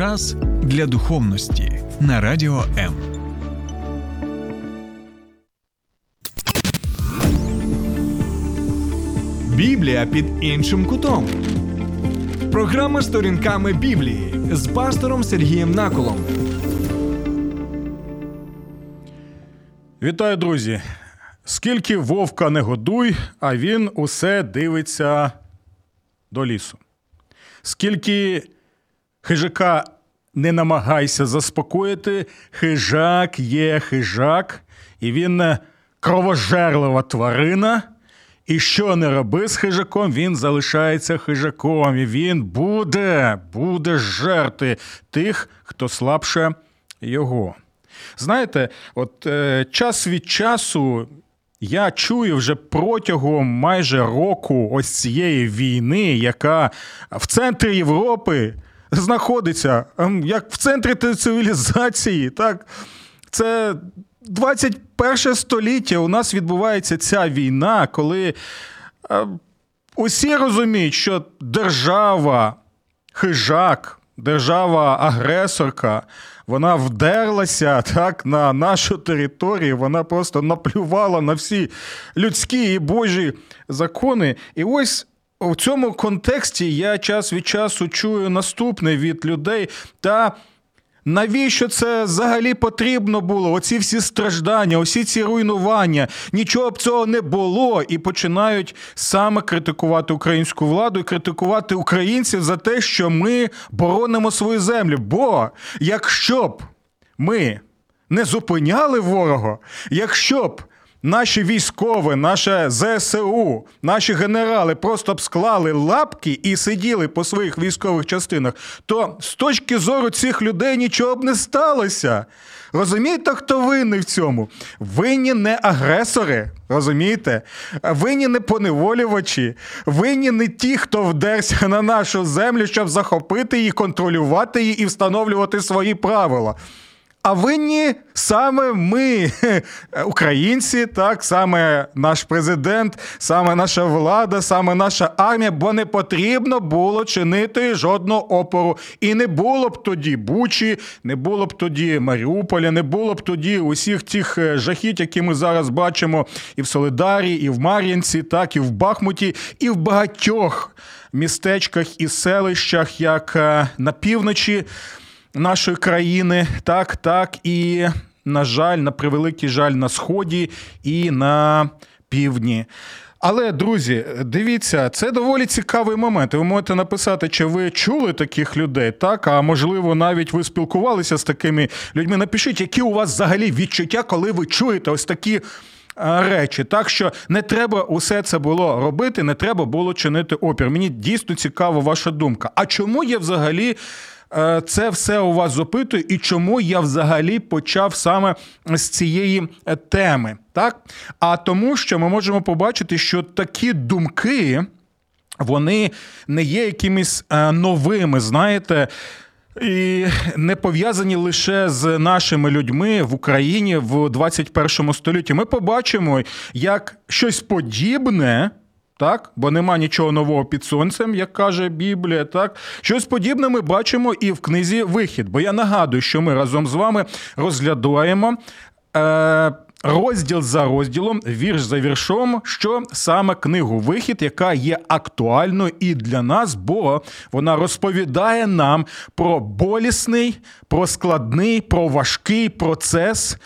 Час для духовності на радіо М. Біблія під іншим кутом. Програма сторінками Біблії з пастором Сергієм Наколом. Вітаю, друзі! Скільки вовка не годуй, а він усе дивиться до лісу. Скільки хижака не намагайся заспокоїти, хижак є хижак, і він кровожерлива тварина. І що не роби з хижаком, він залишається хижаком. І він буде, буде жерти тих, хто слабше його. Знаєте, от е, час від часу я чую вже протягом майже року ось цієї війни, яка в центрі Європи знаходиться, ем, як в центрі цивілізації, так? Це 21 століття у нас відбувається ця війна, коли е, усі розуміють, що держава, хижак, держава-агресорка, вона вдерлася так на нашу територію, вона просто наплювала на всі людські і божі закони. І ось. У цьому контексті я час від часу чую наступне від людей. Та навіщо це взагалі потрібно було? Оці всі страждання, усі ці руйнування, нічого б цього не було, і починають саме критикувати українську владу і критикувати українців за те, що ми боронимо свою землю. Бо якщо б ми не зупиняли ворога, якщо б наші військові, наше ЗСУ, наші генерали просто б склали лапки і сиділи по своїх військових частинах, то з точки зору цих людей нічого б не сталося. Розумієте, хто винний в цьому? Винні не агресори, розумієте? Винні не поневолювачі, винні не ті, хто вдерся на нашу землю, щоб захопити її, контролювати її і встановлювати свої правила. А винні саме ми, українці, так саме наш президент, саме наша влада, саме наша армія, бо не потрібно було чинити жодного опору. І не було б тоді Бучі, не було б тоді Маріуполя, не було б тоді усіх тих е, жахіть, які ми зараз бачимо і в Солидарі, і в Мар'їнці, так і в Бахмуті, і в багатьох містечках і селищах, як е, на півночі нашої країни, так, так, і, на жаль, на превеликий жаль, на сході і на півдні. Але, друзі, дивіться, це доволі цікавий момент. Ви можете написати, чи ви чули таких людей, так? А можливо, навіть ви спілкувалися з такими людьми. Напишіть, які у вас взагалі відчуття, коли ви чуєте ось такі. Речі, так що не треба усе це було робити, не треба було чинити опір. Мені дійсно цікава ваша думка. А чому є взагалі це все у вас запитую, і чому я взагалі почав саме з цієї е, теми. Так? А тому, що ми можемо побачити, що такі думки вони не є якимись е, новими, знаєте. І не пов'язані лише з нашими людьми в Україні в 21 столітті. Ми побачимо, як щось подібне так, бо нема нічого нового під сонцем, як каже Біблія. Так, щось подібне ми бачимо і в книзі Вихід. Бо я нагадую, що ми разом з вами розглядаємо. Е- Розділ за розділом, вірш за віршом, що саме книгу Вихід, яка є актуальною і для нас, бо вона розповідає нам про болісний, про складний, про важкий процес,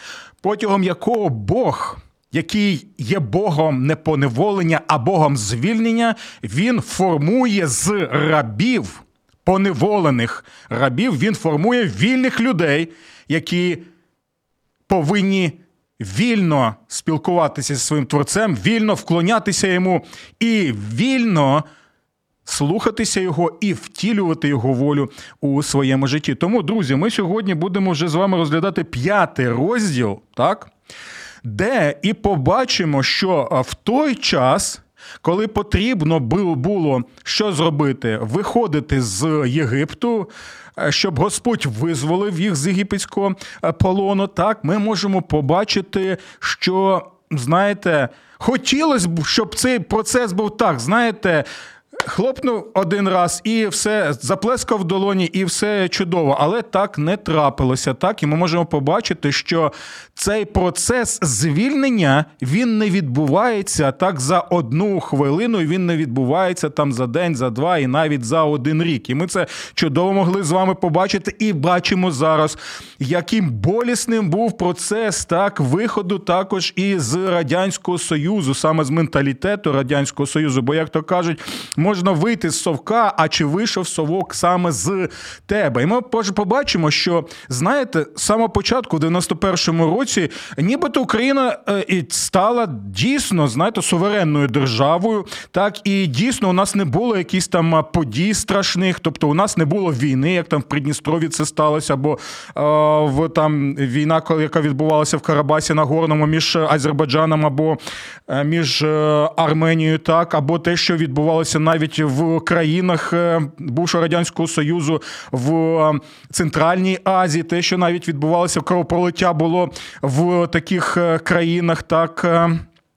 протягом якого Бог який є Богом не поневолення, а Богом звільнення, він формує з рабів, поневолених рабів, він формує вільних людей, які повинні вільно спілкуватися зі своїм творцем, вільно вклонятися йому і вільно. Слухатися його і втілювати його волю у своєму житті. Тому, друзі, ми сьогодні будемо вже з вами розглядати п'ятий розділ, так? Де? І побачимо, що в той час. Коли потрібно було що зробити, виходити з Єгипту, е, щоб Господь визволив їх з єгипетського е, полону, так? Ми можемо побачити, що знаєте, хотілося б, щоб цей процес був так, знаєте, хлопнув один раз і все заплескав в долоні, і все чудово. Але так не трапилося. Так, і ми можемо побачити, що цей процес звільнення він не відбувається так за одну хвилину. Він не відбувається там за день, за два і навіть за один рік. І ми це чудово могли з вами побачити і бачимо зараз, яким болісним був процес так виходу також і з радянського союзу, саме з менталітету радянського союзу. Бо як то кажуть, можна вийти з совка, а чи вийшов совок саме з тебе? І ми побачимо, що знаєте, з самого початку, в 91-му році, нібито Україна е, і стала дійсно, знаєте, суверенною державою. Так і дійсно у нас не було якісь там подій страшних, тобто у нас не було війни, як там в Придністрові це сталося, або е, в там війна, яка відбувалася в Карабасі на Горному між Азербайджаном або е, між е, Арменією, так, або те, що відбувалося навіть в країнах е, бувшого радянського союзу в Центральній Азії, те, що навіть відбувалося кровопролиття, було в таких країнах, так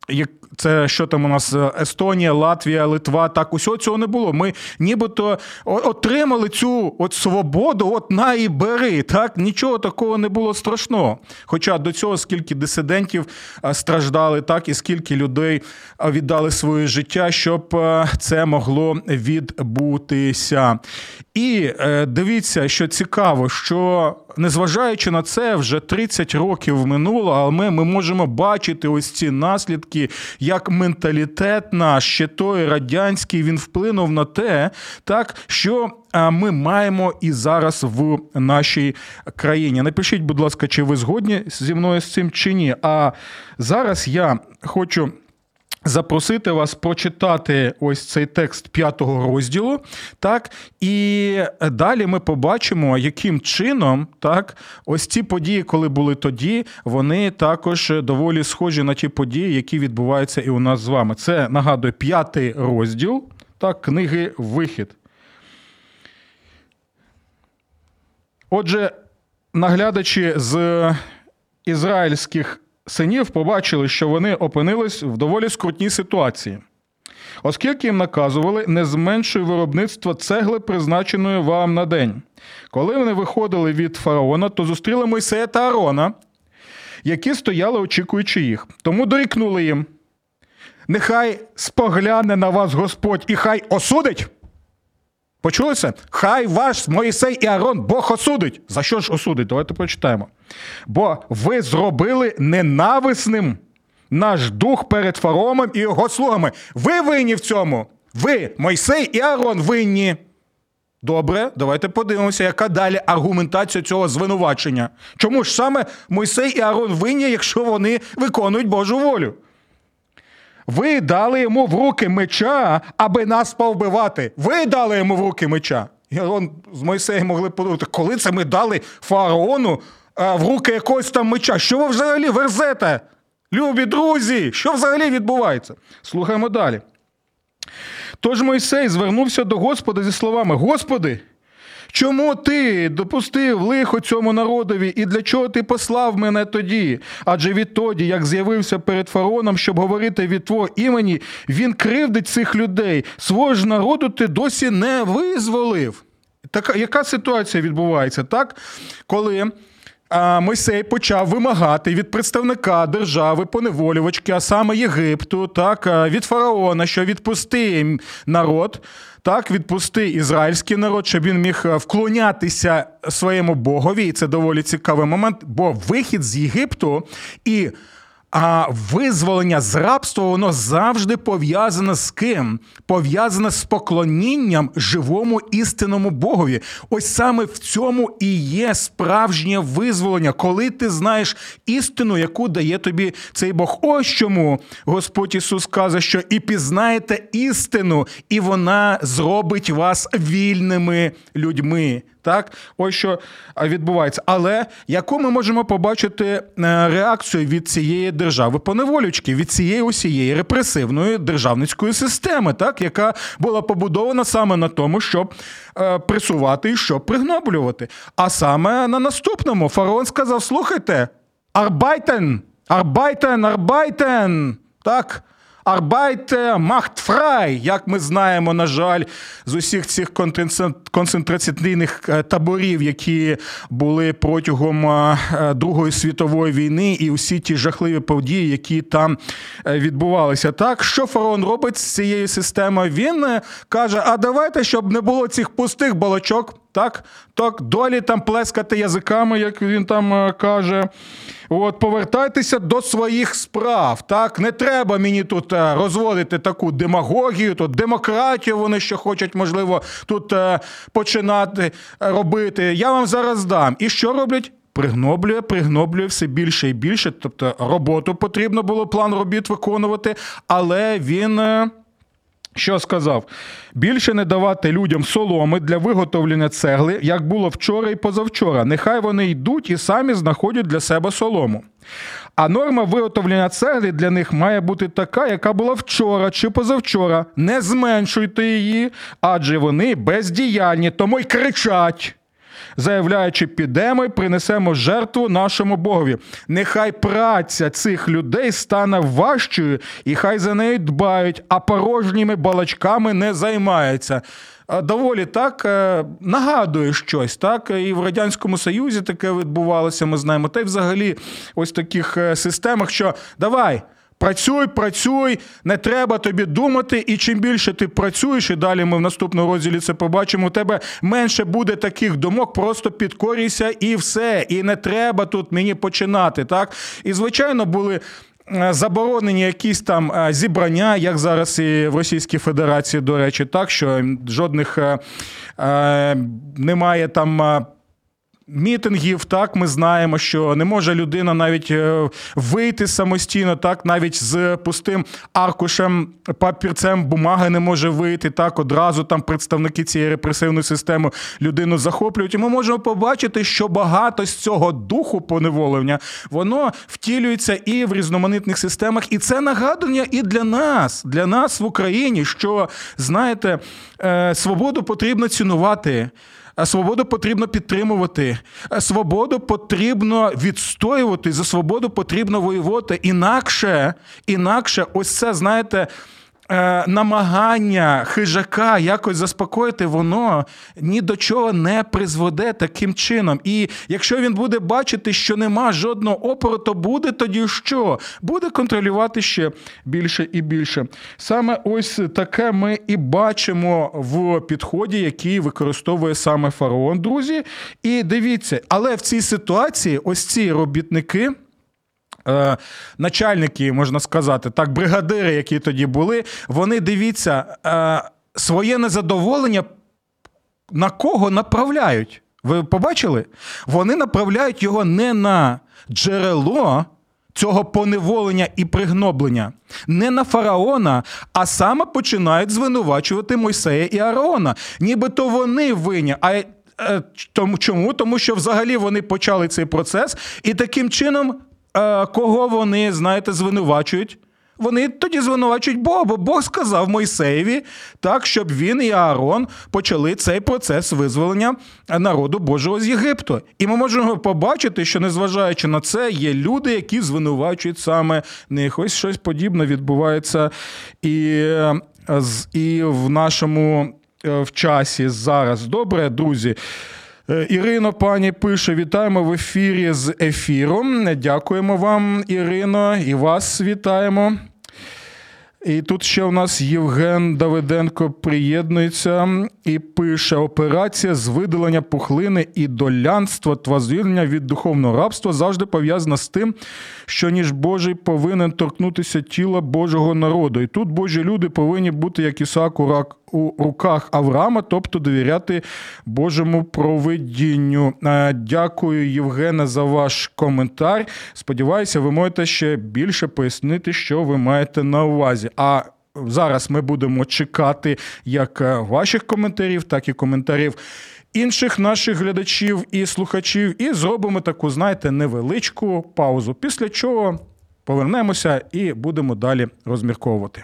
як це що там у нас Естонія, Латвія, Литва. Так усього цього не було. Ми нібито отримали цю от свободу, от на і бери. Так нічого такого не було страшного. Хоча до цього скільки дисидентів страждали, так і скільки людей віддали своє життя, щоб це могло відбутися. І е, дивіться, що цікаво, що незважаючи на це, вже 30 років минуло, але ми, ми можемо бачити ось ці наслідки, як менталітет наш ще той радянський він вплинув на те, так що ми маємо і зараз в нашій країні. Напишіть, будь ласка, чи ви згодні зі мною з цим чи ні? А зараз я хочу запросити вас прочитати ось цей текст п'ятого розділу, так, і далі ми побачимо, яким чином так, ось ці події, коли були тоді, вони також доволі схожі на ті події, які відбуваються і у нас з вами. Це нагадую п'ятий розділ так, книги Вихід. Отже, наглядачі з ізраїльських синів побачили, що вони опинились в доволі скрутній ситуації, оскільки їм наказували не зменшуй виробництво цегли, призначеної вам на день. Коли вони виходили від фараона, то зустріли Мойсея та Арона, які стояли, очікуючи їх. Тому дорікнули їм. Нехай спогляне на вас Господь і хай осудить. Почули це? Хай ваш Моїсей і Арон Бог осудить. За що ж осудить? Давайте прочитаємо. Бо ви зробили ненависним наш дух перед фаромом і його слугами. Ви винні в цьому. Ви, Мойсей і Арон, винні. Добре, давайте подивимося, яка далі аргументація цього звинувачення. Чому ж саме Мойсей і Арон винні, якщо вони виконують Божу волю? Ви дали йому в руки меча, аби нас повбивати. Ви дали йому в руки меча. І з Мойсеєм могли подумати, коли це ми дали фараону а, в руки якогось там меча. Що ви взагалі верзете? Любі друзі, що взагалі відбувається? Слухаємо далі. Тож Мойсей звернувся до Господа зі словами: Господи. Чому ти допустив лихо цьому народові, і для чого ти послав мене тоді? Адже відтоді, як з'явився перед фараоном, щоб говорити від твого імені, він кривдить цих людей. Свого ж народу ти досі не визволив. Така яка ситуація відбувається, так? Коли Мойсей почав вимагати від представника держави поневолювачки, а саме Єгипту, так від фараона, що відпусти народ, так відпусти ізраїльський народ, щоб він міг вклонятися своєму богові. І це доволі цікавий момент, бо вихід з Єгипту і а визволення з рабства воно завжди пов'язане з ким? Пов'язане з поклонінням живому істинному Богові. Ось саме в цьому і є справжнє визволення, коли ти знаєш істину, яку дає тобі цей Бог. Ось чому Господь Ісус каже, що і пізнаєте істину, і вона зробить вас вільними людьми. Так, ось що відбувається. Але яку ми можемо побачити е, реакцію від цієї держави поневолювачки, від цієї усієї репресивної державницької системи, так, яка була побудована саме на тому, щоб е, пресувати і щоб пригноблювати. А саме на наступному фараон сказав: слухайте, arbeiten, arbeiten, arbeiten. Так. Arbeit macht frei, як ми знаємо, на жаль, з усіх цих концентраційних е, таборів, які були протягом е, Другої світової війни, і усі ті жахливі події, які там е, відбувалися. Так, що фараон робить з цією системою? Він каже: А давайте, щоб не було цих пустих балачок. Так, так, долі там плескати язиками, як він там каже. От, Повертайтеся до своїх справ. Так, Не треба мені тут е, розводити таку демагогію, тут демократію вони ще хочуть, можливо, тут е, починати робити. Я вам зараз дам. І що роблять? Пригноблює, пригноблює все більше і більше. Тобто роботу потрібно було план робіт виконувати, але він. Що сказав? Більше не давати людям соломи для виготовлення цегли, як було вчора і позавчора. Нехай вони йдуть і самі знаходять для себе солому. А норма виготовлення цегли для них має бути така, яка була вчора чи позавчора. Не зменшуйте її, адже вони бездіяльні, тому й кричать заявляючи, підемо і принесемо жертву нашому Богові. Нехай праця цих людей стане важчою, і хай за нею дбають, а порожніми балачками не займаються. Доволі так е, нагадує щось, так і в радянському союзі таке відбувалося. Ми знаємо. Та й взагалі, ось таких е, системах, що давай. Працюй, працюй, не треба тобі думати, і чим більше ти працюєш, і далі ми в наступному розділі це побачимо. У тебе менше буде таких думок, просто підкорюйся і все. І не треба тут мені починати. Так? І, звичайно, були. Е, заборонені якісь там е, зібрання, як зараз і в Російській Федерації, до речі, так що жодних е, е, немає там Мітингів, так ми знаємо, що не може людина навіть е, вийти самостійно, так навіть з пустим аркушем, папірцем бумаги не може вийти. Так одразу там представники цієї репресивної системи людину захоплюють. І ми можемо побачити, що багато з цього духу поневолення воно втілюється і в різноманітних системах. І це нагадування і для нас, для нас в Україні, що знаєте, е, свободу потрібно цінувати. Свободу потрібно підтримувати. Свободу потрібно відстоювати. За свободу потрібно воювати. Інакше, інакше, ось це, знаєте. Е, намагання хижака якось заспокоїти, воно ні до чого не призведе таким чином. І якщо він буде бачити, що нема жодного опору, то буде тоді що? Буде контролювати ще більше і більше. Саме ось таке ми і бачимо в підході, який використовує саме фараон, друзі. І дивіться, але в цій ситуації ось ці робітники. Е, начальники, можна сказати, так, бригадири, які тоді були, вони дивіться, е, своє незадоволення на кого направляють. Ви побачили? Вони направляють його не на джерело. Цього поневолення і пригноблення не на фараона, а саме починають звинувачувати Мойсея і Аарона. Нібито вони винні. А е, тому чому? Тому що взагалі вони почали цей процес, і таким чином кого вони, знаєте, звинувачують? Вони тоді звинувачують Бога, бо Бог сказав Мойсеєві так, щоб він і Аарон почали цей процес визволення народу Божого з Єгипту. І ми можемо побачити, що незважаючи на це, є люди, які звинувачують саме них. Ось щось подібне відбувається і, е, і в нашому е, в часі зараз. Добре, друзі. Е, Ірино, пані пише: вітаємо в ефірі з ефіром. Дякуємо вам, Ірино, і вас вітаємо. І тут ще у нас Євген Давиденко приєднується і пише: операція з видалення пухлини і долянства та звільнення від духовного рабства завжди пов'язана з тим, що ніж Божий повинен торкнутися тіла Божого народу. І тут Божі люди повинні бути, як Ісаак у руках Авраама, тобто довіряти Божому провидінню. Е, дякую, Євгене, за ваш коментар. Сподіваюся, ви можете ще більше пояснити, що ви маєте на увазі. А зараз ми будемо чекати як е, ваших коментарів, так і коментарів. Інших наших глядачів і слухачів, і зробимо таку, знаєте, невеличку паузу. Після чого повернемося і будемо далі розмірковувати.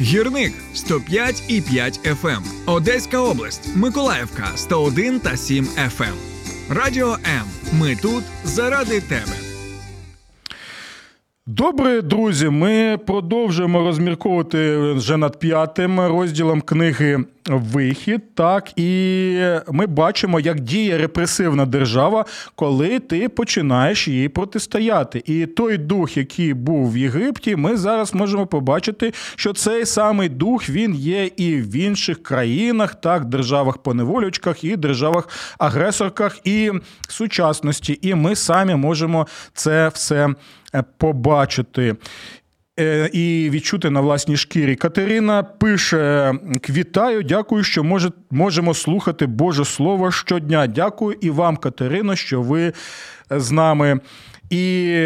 Гірник 105 і 5 FM. Одеська область, Миколаївка 101 та 7 FM. Радіо М. Ми тут заради тебе. Добре, друзі. Ми продовжуємо розмірковувати вже над п'ятим розділом книги вихід, так і ми бачимо, як діє репресивна держава, коли ти починаєш їй протистояти. І той дух, який був в Єгипті, ми зараз можемо побачити, що цей самий дух він є і в інших країнах, так, державах-поневолючках, і державах-агресорках, і сучасності. І ми самі можемо це все побачити. Е, і відчути на власній шкірі. Катерина пише: Квітаю, дякую, що може, можемо слухати Боже Слово щодня. Дякую і вам, Катерино, що ви з нами. І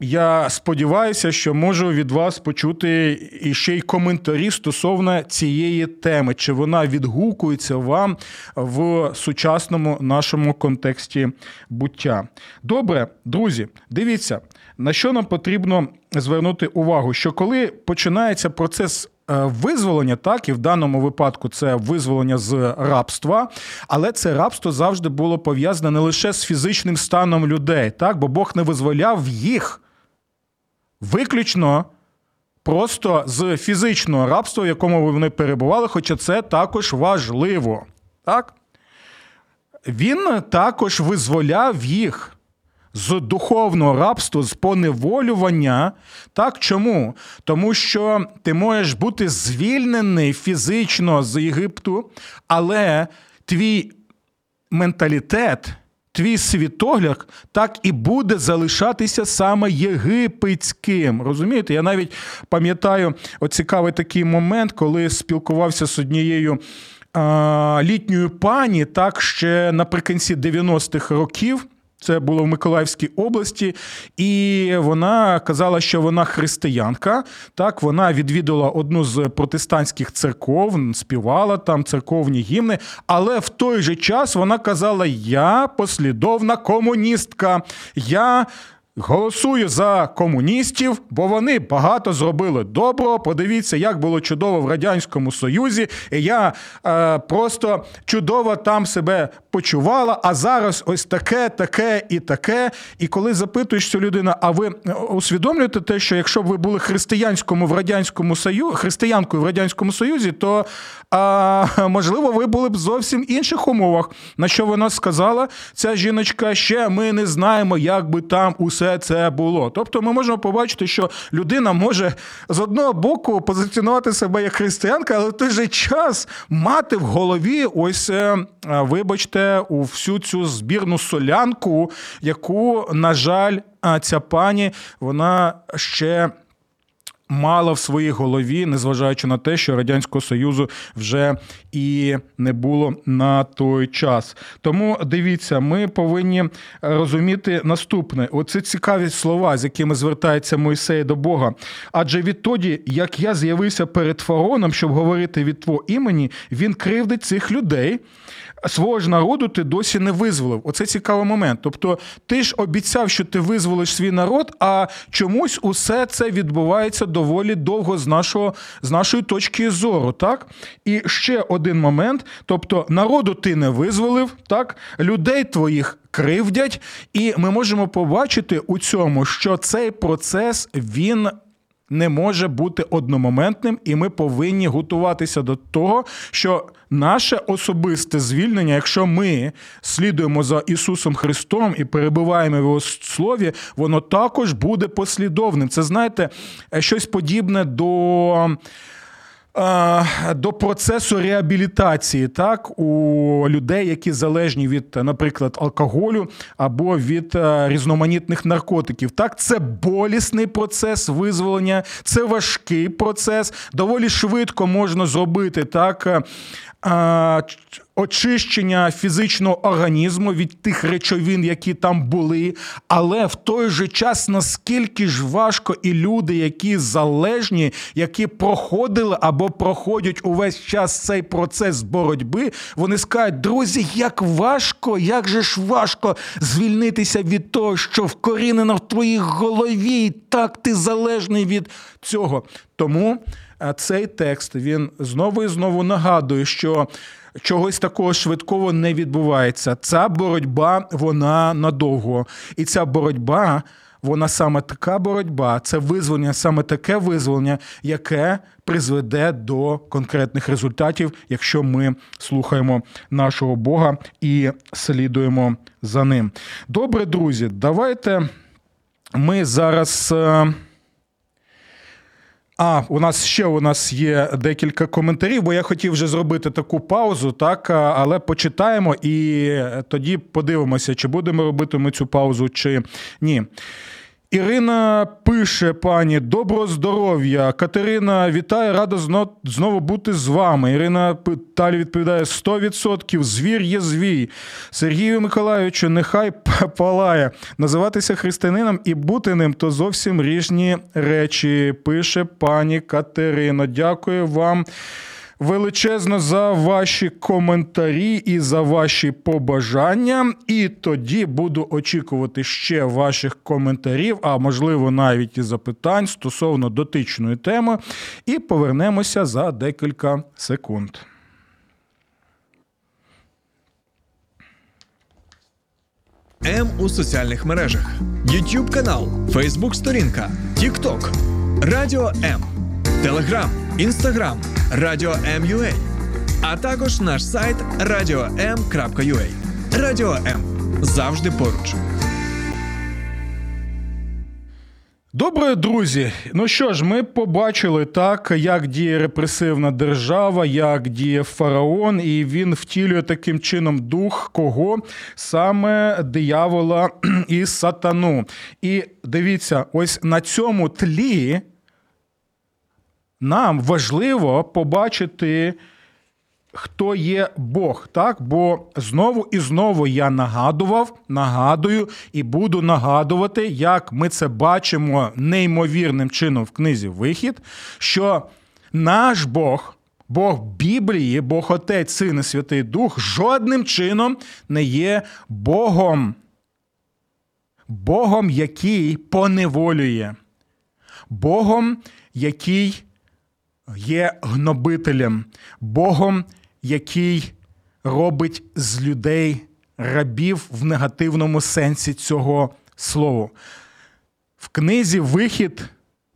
я сподіваюся, що можу від вас почути ще й коментарі стосовно цієї теми, чи вона відгукується вам в сучасному нашому контексті буття. Добре, друзі, дивіться, на що нам потрібно звернути увагу, що коли починається процес. Е, визволення, так, і в даному випадку це визволення з рабства, але це рабство завжди було пов'язане не лише з фізичним станом людей, так, бо Бог не визволяв їх виключно просто з фізичного рабства, в якому вони перебували, хоча це також важливо. Так? Він також визволяв їх. З духовного рабства, з поневолювання. Так чому? Тому що ти можеш бути звільнений фізично з Єгипту, але твій менталітет, твій світогляд так і буде залишатися саме єгипетським. Розумієте? Я навіть пам'ятаю цікавий такий момент, коли спілкувався з однією. Літньою пані так ще наприкінці 90-х років це було в Миколаївській області, і вона казала, що вона християнка. Так, вона відвідала одну з протестантських церков, співала там церковні гімни. Але в той же час вона казала: Я послідовна комуністка. я... Голосую за комуністів, бо вони багато зробили доброго. Подивіться, як було чудово в Радянському Союзі. І Я е, просто чудово там себе почувала. А зараз ось таке, таке і таке. І коли запитуєш цю людину, а ви усвідомлюєте те, що якщо б ви були християнському в радянському Союзі, християнкою в радянському Союзі, то а, можливо ви були б зовсім інших умовах. На що вона сказала? Ця жіночка ще ми не знаємо, як би там усе це було. Тобто ми можемо побачити, що людина може з одного боку позиціонувати себе як християнка, але в той же час мати в голові ось, е, вибачте, у всю цю збірну солянку, яку, на жаль, ця пані вона ще мала в своїй голові, незважаючи на те, що радянського союзу вже і не було на той час. Тому дивіться, ми повинні розуміти наступне: оце цікаві слова, з якими звертається Мойсей до Бога. Адже відтоді, як я з'явився перед фараоном, щоб говорити від твого імені, він кривдить цих людей свого ж народу ти досі не визволив. Оце цікавий момент. Тобто, ти ж обіцяв, що ти визволиш свій народ, а чомусь усе це відбувається доволі довго з нашого, з нашої точки зору. так? І ще один момент: тобто, народу ти не визволив, так? людей твоїх. Кривдять, і ми можемо побачити у цьому, що цей процес він не може бути одномоментним, і ми повинні готуватися до того, що наше особисте звільнення, якщо ми слідуємо за Ісусом Христом і перебуваємо в Його слові, воно також буде послідовним. Це знаєте, щось подібне до. До процесу реабілітації, так, у людей, які залежні від, наприклад, алкоголю або від е, різноманітних наркотиків. Так, це болісний процес визволення, це важкий процес. Доволі швидко можна зробити так очищення фізичного організму від тих речовин, які там були. Але в той же час наскільки ж важко і люди, які залежні, які проходили або проходять увесь час цей процес боротьби, вони скажуть, друзі, як важко, як же ж важко звільнитися від того, що вкорінено в твоїй голові, так ти залежний від цього. Тому цей текст він знову і знову нагадує, що чогось такого швидкого не відбувається. Ця боротьба вона надовго, і ця боротьба. Вона саме така боротьба, це визволення, саме таке визволення, яке призведе до конкретних результатів, якщо ми слухаємо нашого Бога і слідуємо за ним. Добре, друзі, давайте ми зараз. Е, а, у нас ще у нас є декілька коментарів, бо я хотів вже зробити таку паузу, так, але почитаємо і тоді подивимося, чи будемо робити ми цю паузу, чи ні. Ірина пише пані: доброго здоров'я. Катерина вітає, рада знову бути з вами. Ірина Талі відповідає: 100%. Звір є звій. Сергію Миколаївичу, нехай палає. Називатися християнином і бути ним то зовсім різні речі. Пише пані Катерина. Дякую вам величезно за ваші коментарі і за ваші побажання. І тоді буду очікувати ще ваших коментарів, а можливо навіть і запитань стосовно дотичної теми. І повернемося за декілька секунд. М у соціальних мережах: YouTube канал, Facebook сторінка, TikTok, Радіо М, Телеграм, Інстаграм. Радіо М.Ю.А. а також наш сайт radio.m.ua. Радіо М завжди поруч. Добре, друзі. Ну що ж, ми побачили так, як діє репресивна держава, як діє фараон, і він втілює таким чином дух кого саме диявола і сатану. І дивіться, ось на цьому тлі нам важливо побачити, хто є Бог. так? Бо знову і знову я нагадував, нагадую і буду нагадувати, як ми це бачимо неймовірним чином в книзі Вихід, що наш Бог. Бог Біблії, Бог Отець, Син і Святий Дух жодним чином не є Богом. Богом, який поневолює, Богом, який є гнобителем, Богом, який робить з людей рабів в негативному сенсі цього слова. В книзі Вихід,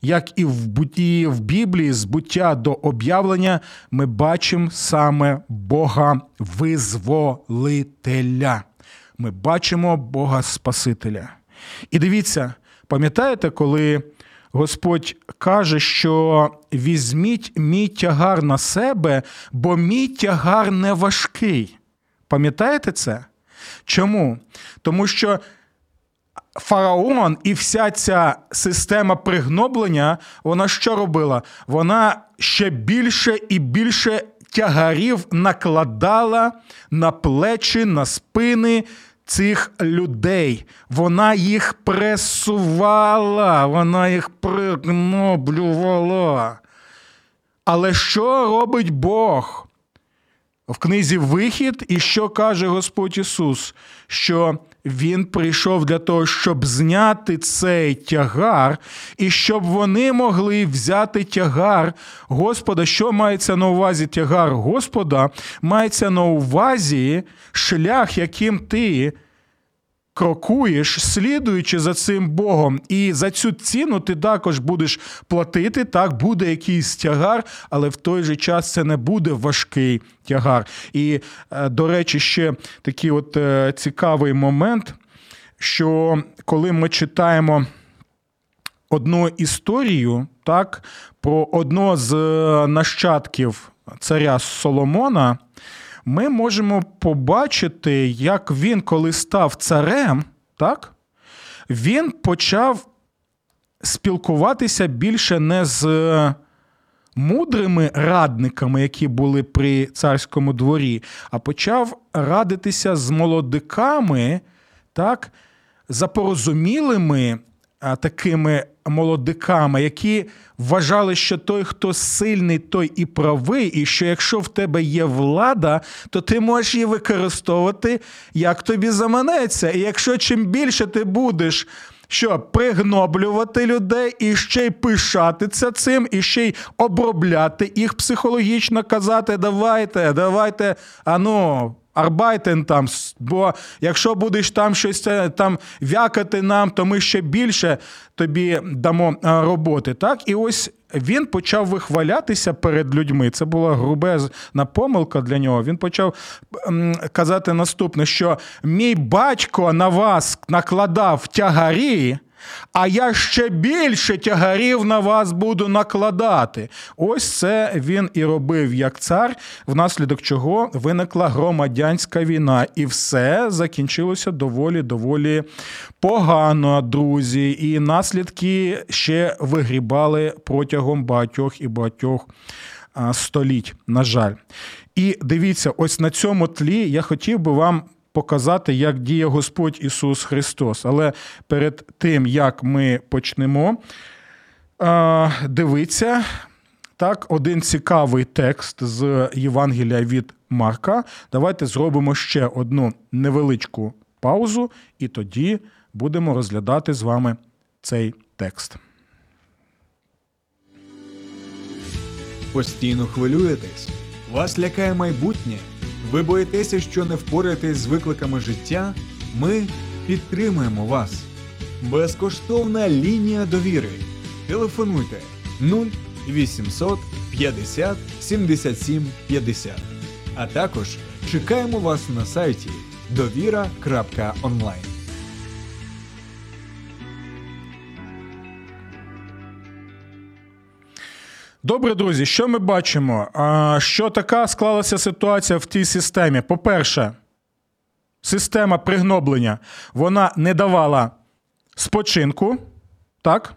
як і в буті в Біблії, з буття до об'явлення, ми бачимо саме Бога визволителя. Ми бачимо Бога Спасителя. І дивіться, пам'ятаєте, коли Господь каже, що візьміть мій тягар на себе, бо мій тягар не важкий. Пам'ятаєте це? Чому? Тому що фараон і вся ця система пригноблення, вона що робила? Вона ще більше і більше тягарів накладала на плечі, на спини цих людей. Вона їх пресувала, вона їх пригноблювала. Але що робить Бог? В книзі Вихід, і що каже Господь Ісус? Що Він прийшов для того, щоб зняти цей тягар, і щоб вони могли взяти тягар Господа. Що мається на увазі тягар Господа? Мається на увазі шлях, яким ти крокуєш, слідуючи за цим Богом, і за цю ціну ти також будеш платити. Так, буде якийсь тягар, але в той же час це не буде важкий тягар. І, е, до речі, ще такий от е, цікавий момент, що коли ми читаємо. Одну історію так, про одного з е, нащадків царя Соломона, ми можемо побачити, як він, коли став царем, так, він почав спілкуватися більше не з мудрими радниками, які були при царському дворі, а почав радитися з молодиками, так, запорозумілими такими молодиками, які вважали, що той, хто сильний, той і правий, і що якщо в тебе є влада, то ти можеш її використовувати, як тобі заманеться. І якщо чим більше ти будеш. Що пригноблювати людей і ще й пишатися цим, і ще й обробляти їх психологічно, казати, давайте, давайте, ану, arbeiten там, бо якщо будеш там щось е, там вякати нам, то ми ще більше тобі дамо е, роботи. Так, і ось він почав вихвалятися перед людьми. Це була грубезна помилка для нього. Він почав казати наступне: що мій батько на вас накладав тягарі а я ще більше тягарів на вас буду накладати. Ось це він і робив як цар, внаслідок чого виникла громадянська війна, і все закінчилося доволі доволі погано, друзі. І наслідки ще вигрібали протягом багатьох і багатьох століть. На жаль. І дивіться, ось на цьому тлі я хотів би вам показати, як діє Господь Ісус Христос. Але перед тим, як ми почнемо дивитися, так, один цікавий текст з Євангелія від Марка. Давайте зробимо ще одну невеличку паузу, і тоді будемо розглядати з вами цей текст. Постійно хвилюєтесь? Вас лякає майбутнє? Ви боїтеся, що не впораєтесь з викликами життя? Ми підтримуємо вас. Безкоштовна лінія довіри. Телефонуйте 0800 50 77 50. А також чекаємо вас на сайті довіра.онлайн. Добре, друзі, що ми бачимо? Що така склалася ситуація в тій системі? По-перше, система пригноблення вона не давала спочинку. Так?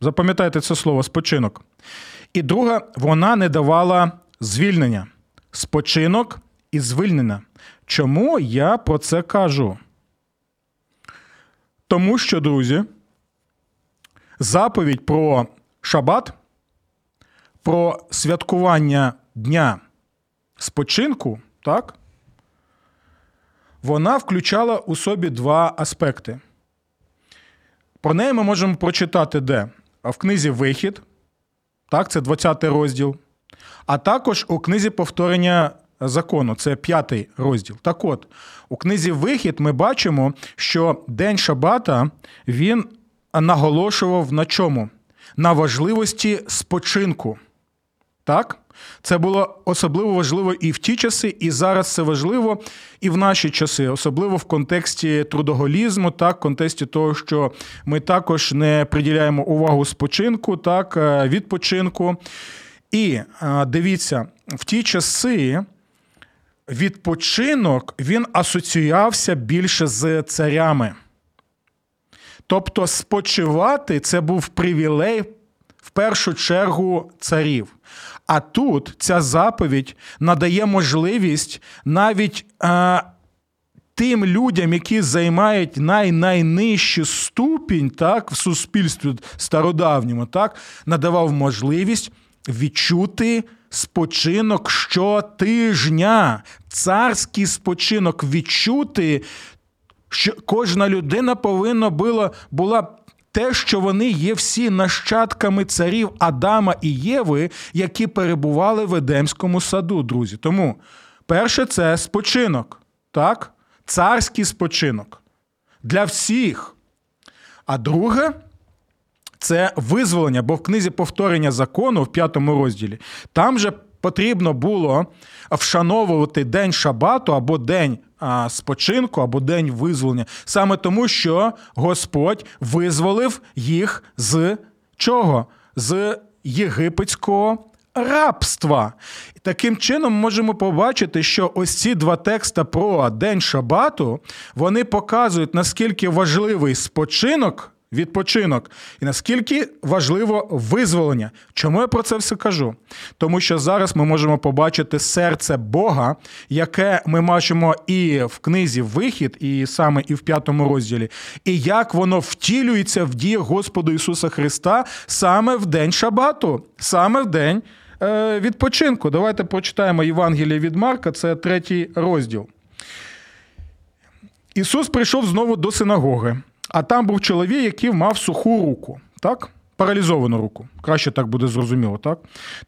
Запам'ятайте це слово спочинок. І друга, вона не давала звільнення. Спочинок і звільнення. Чому я про це кажу? Тому що, друзі, заповідь про шабат про святкування дня спочинку, так, вона включала у собі два аспекти. Про неї ми можемо прочитати де? В книзі Вихід, так, це 20 розділ, а також у книзі повторення закону, це п'ятий розділ. Так от, у книзі Вихід ми бачимо, що День Шабата він наголошував на чому? На важливості спочинку. Так? Це було особливо важливо і в ті часи, і зараз це важливо і в наші часи, особливо в контексті трудоголізму, так, в контексті того, що ми також не приділяємо увагу спочинку, так, е, відпочинку. І е, дивіться, в ті часи відпочинок він асоціювався більше з царями. Тобто, спочивати це був привілей в першу чергу царів. А тут ця заповідь надає можливість навіть а, тим людям, які займають най-найнижчий ступінь так, в суспільстві стародавньому, так, надавав можливість відчути. Спочинок щотижня, царський спочинок відчути, що кожна людина повинна була була те, що вони є всі нащадками царів Адама і Єви, які перебували в Едемському саду, друзі. Тому перше це спочинок, так? царський спочинок для всіх. А друге. Це визволення, бо в книзі повторення закону в п'ятому розділі там же потрібно було вшановувати день шабату або день спочинку або день визволення, саме тому, що Господь визволив їх з чого? З єгипетського рабства. Таким чином, можемо побачити, що ось ці два текста про День Шабату вони показують, наскільки важливий спочинок відпочинок. І наскільки важливо визволення. Чому я про це все кажу? Тому що зараз ми можемо побачити серце Бога, яке ми бачимо і в книзі Вихід, і саме і в п'ятому розділі, і як воно втілюється в діях Господу Ісуса Христа саме в день Шабату, саме в день е, відпочинку. Давайте прочитаємо Євангеліє від Марка, це третій розділ. Ісус прийшов знову до синагоги, а там був чоловік, який мав суху руку. Так? Паралізовану руку. Краще так буде зрозуміло, так?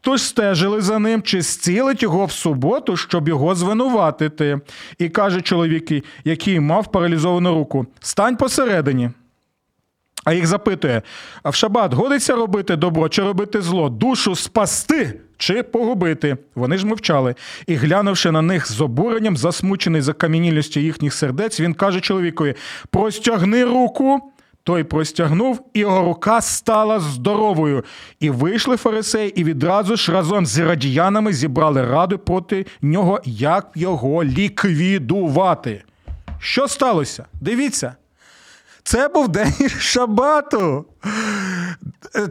Тож стежили за ним, чи зцілить його в суботу, щоб його звинуватити. І каже чоловік, який мав паралізовану руку: стань посередині. А їх запитує: а в шабат годиться робити добро чи робити зло, душу спасти чи погубити? Вони ж мовчали. І глянувши на них з обуренням, засмучений за камінілістю їхніх сердець, він каже чоловікові: простягни руку. Той простягнув, і його рука стала здоровою. І вийшли фарисеї, і відразу ж разом з радіянами зібрали раду проти нього, як його ліквідувати. Що сталося? Дивіться. Це був день Шабату.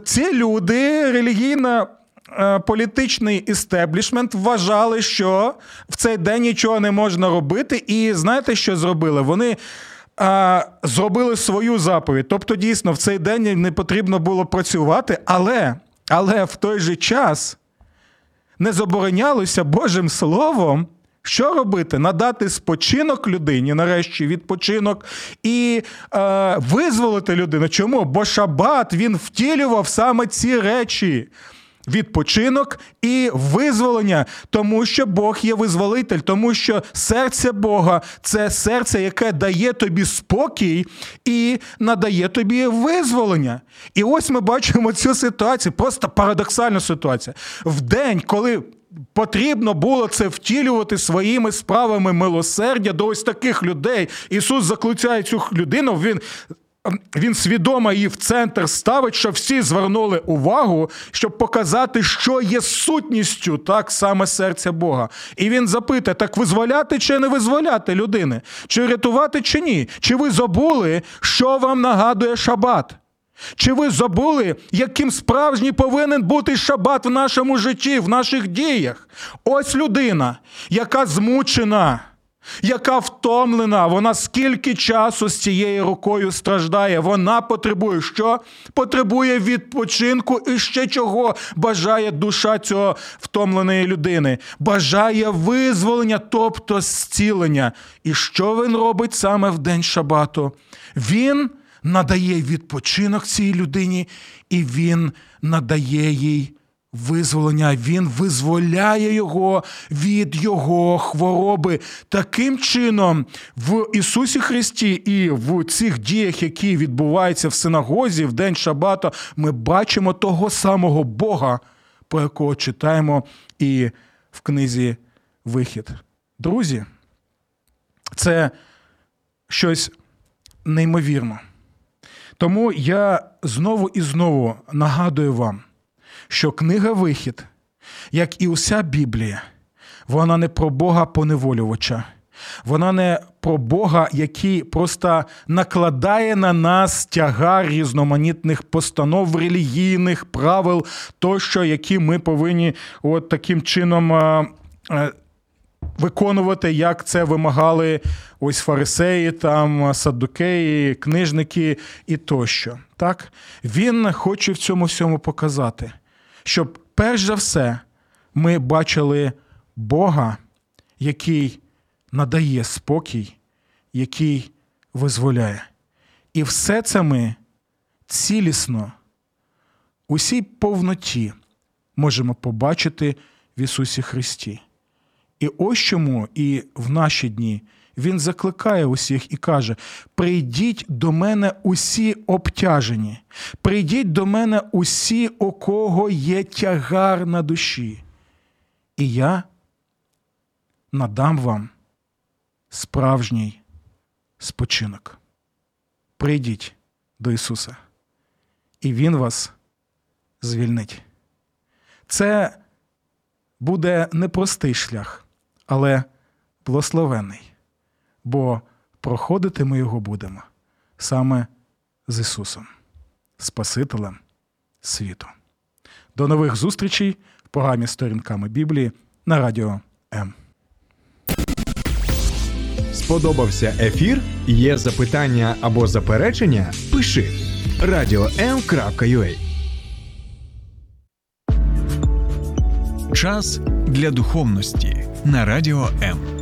Ці люди, релігійно політичний істеблішмент, вважали, що в цей день нічого не можна робити. І знаєте, що зробили? Вони а, зробили свою заповідь. Тобто, дійсно, в цей день не потрібно було працювати, але, але в той же час не заборонялося Божим Словом. Що робити? Надати спочинок людині, нарешті відпочинок, і е, визволити людину. Чому? Бо Шабат він втілював саме ці речі. Відпочинок і визволення, тому що Бог є визволитель, тому що серце Бога це серце, яке дає тобі спокій і надає тобі визволення. І ось ми бачимо цю ситуацію, просто парадоксальну ситуацію. В день, коли Потрібно було це втілювати своїми справами милосердя до ось таких людей. Ісус закликає цю людину. Він він свідомо її в центр ставить, щоб всі звернули увагу, щоб показати, що є сутністю так саме серця Бога. І він запитує: так визволяти чи не визволяти людини? Чи рятувати, чи ні? Чи ви забули, що вам нагадує шабат? Чи ви забули, яким справжній повинен бути шабат в нашому житті, в наших діях? Ось людина, яка змучена, яка втомлена, вона скільки часу з цією рукою страждає. Вона потребує що? Потребує відпочинку і ще чого бажає душа цього втомленої людини. Бажає визволення, тобто зцілення. І що він робить саме в день шабату? Він надає відпочинок цій людині, і він надає їй визволення. Він визволяє його від його хвороби. Таким чином, в Ісусі Христі і в цих діях, які відбуваються в синагозі в день Шабата, ми бачимо того самого Бога, про якого читаємо і в книзі Вихід. Друзі, це щось неймовірне. Тому я знову і знову нагадую вам, що книга Вихід, як і уся Біблія, вона не про Бога поневолювача. Вона не про Бога, який просто накладає на нас тягар різноманітних постанов, релігійних правил, тощо, які ми повинні от таким чином виконувати, як це вимагали ось фарисеї, там саддукеї, книжники і тощо. Так? Він хоче в цьому всьому показати, щоб перш за все ми бачили Бога, який надає спокій, який визволяє. І все це ми цілісно, усій повноті можемо побачити в Ісусі Христі. І ось чому і в наші дні він закликає усіх і каже: прийдіть до мене усі обтяжені, прийдіть до мене усі, у кого є тягар на душі, і я надам вам справжній спочинок. Прийдіть до Ісуса, і Він вас звільнить. Це буде непростий шлях але благословений, бо проходити ми його будемо саме з Ісусом. Спасителем світу. До нових зустрічей в програмі Сторінками Біблії на радіо М. Сподобався ефір? Є запитання або заперечення? Пиши radio.m.ua Час для духовності на радіо М.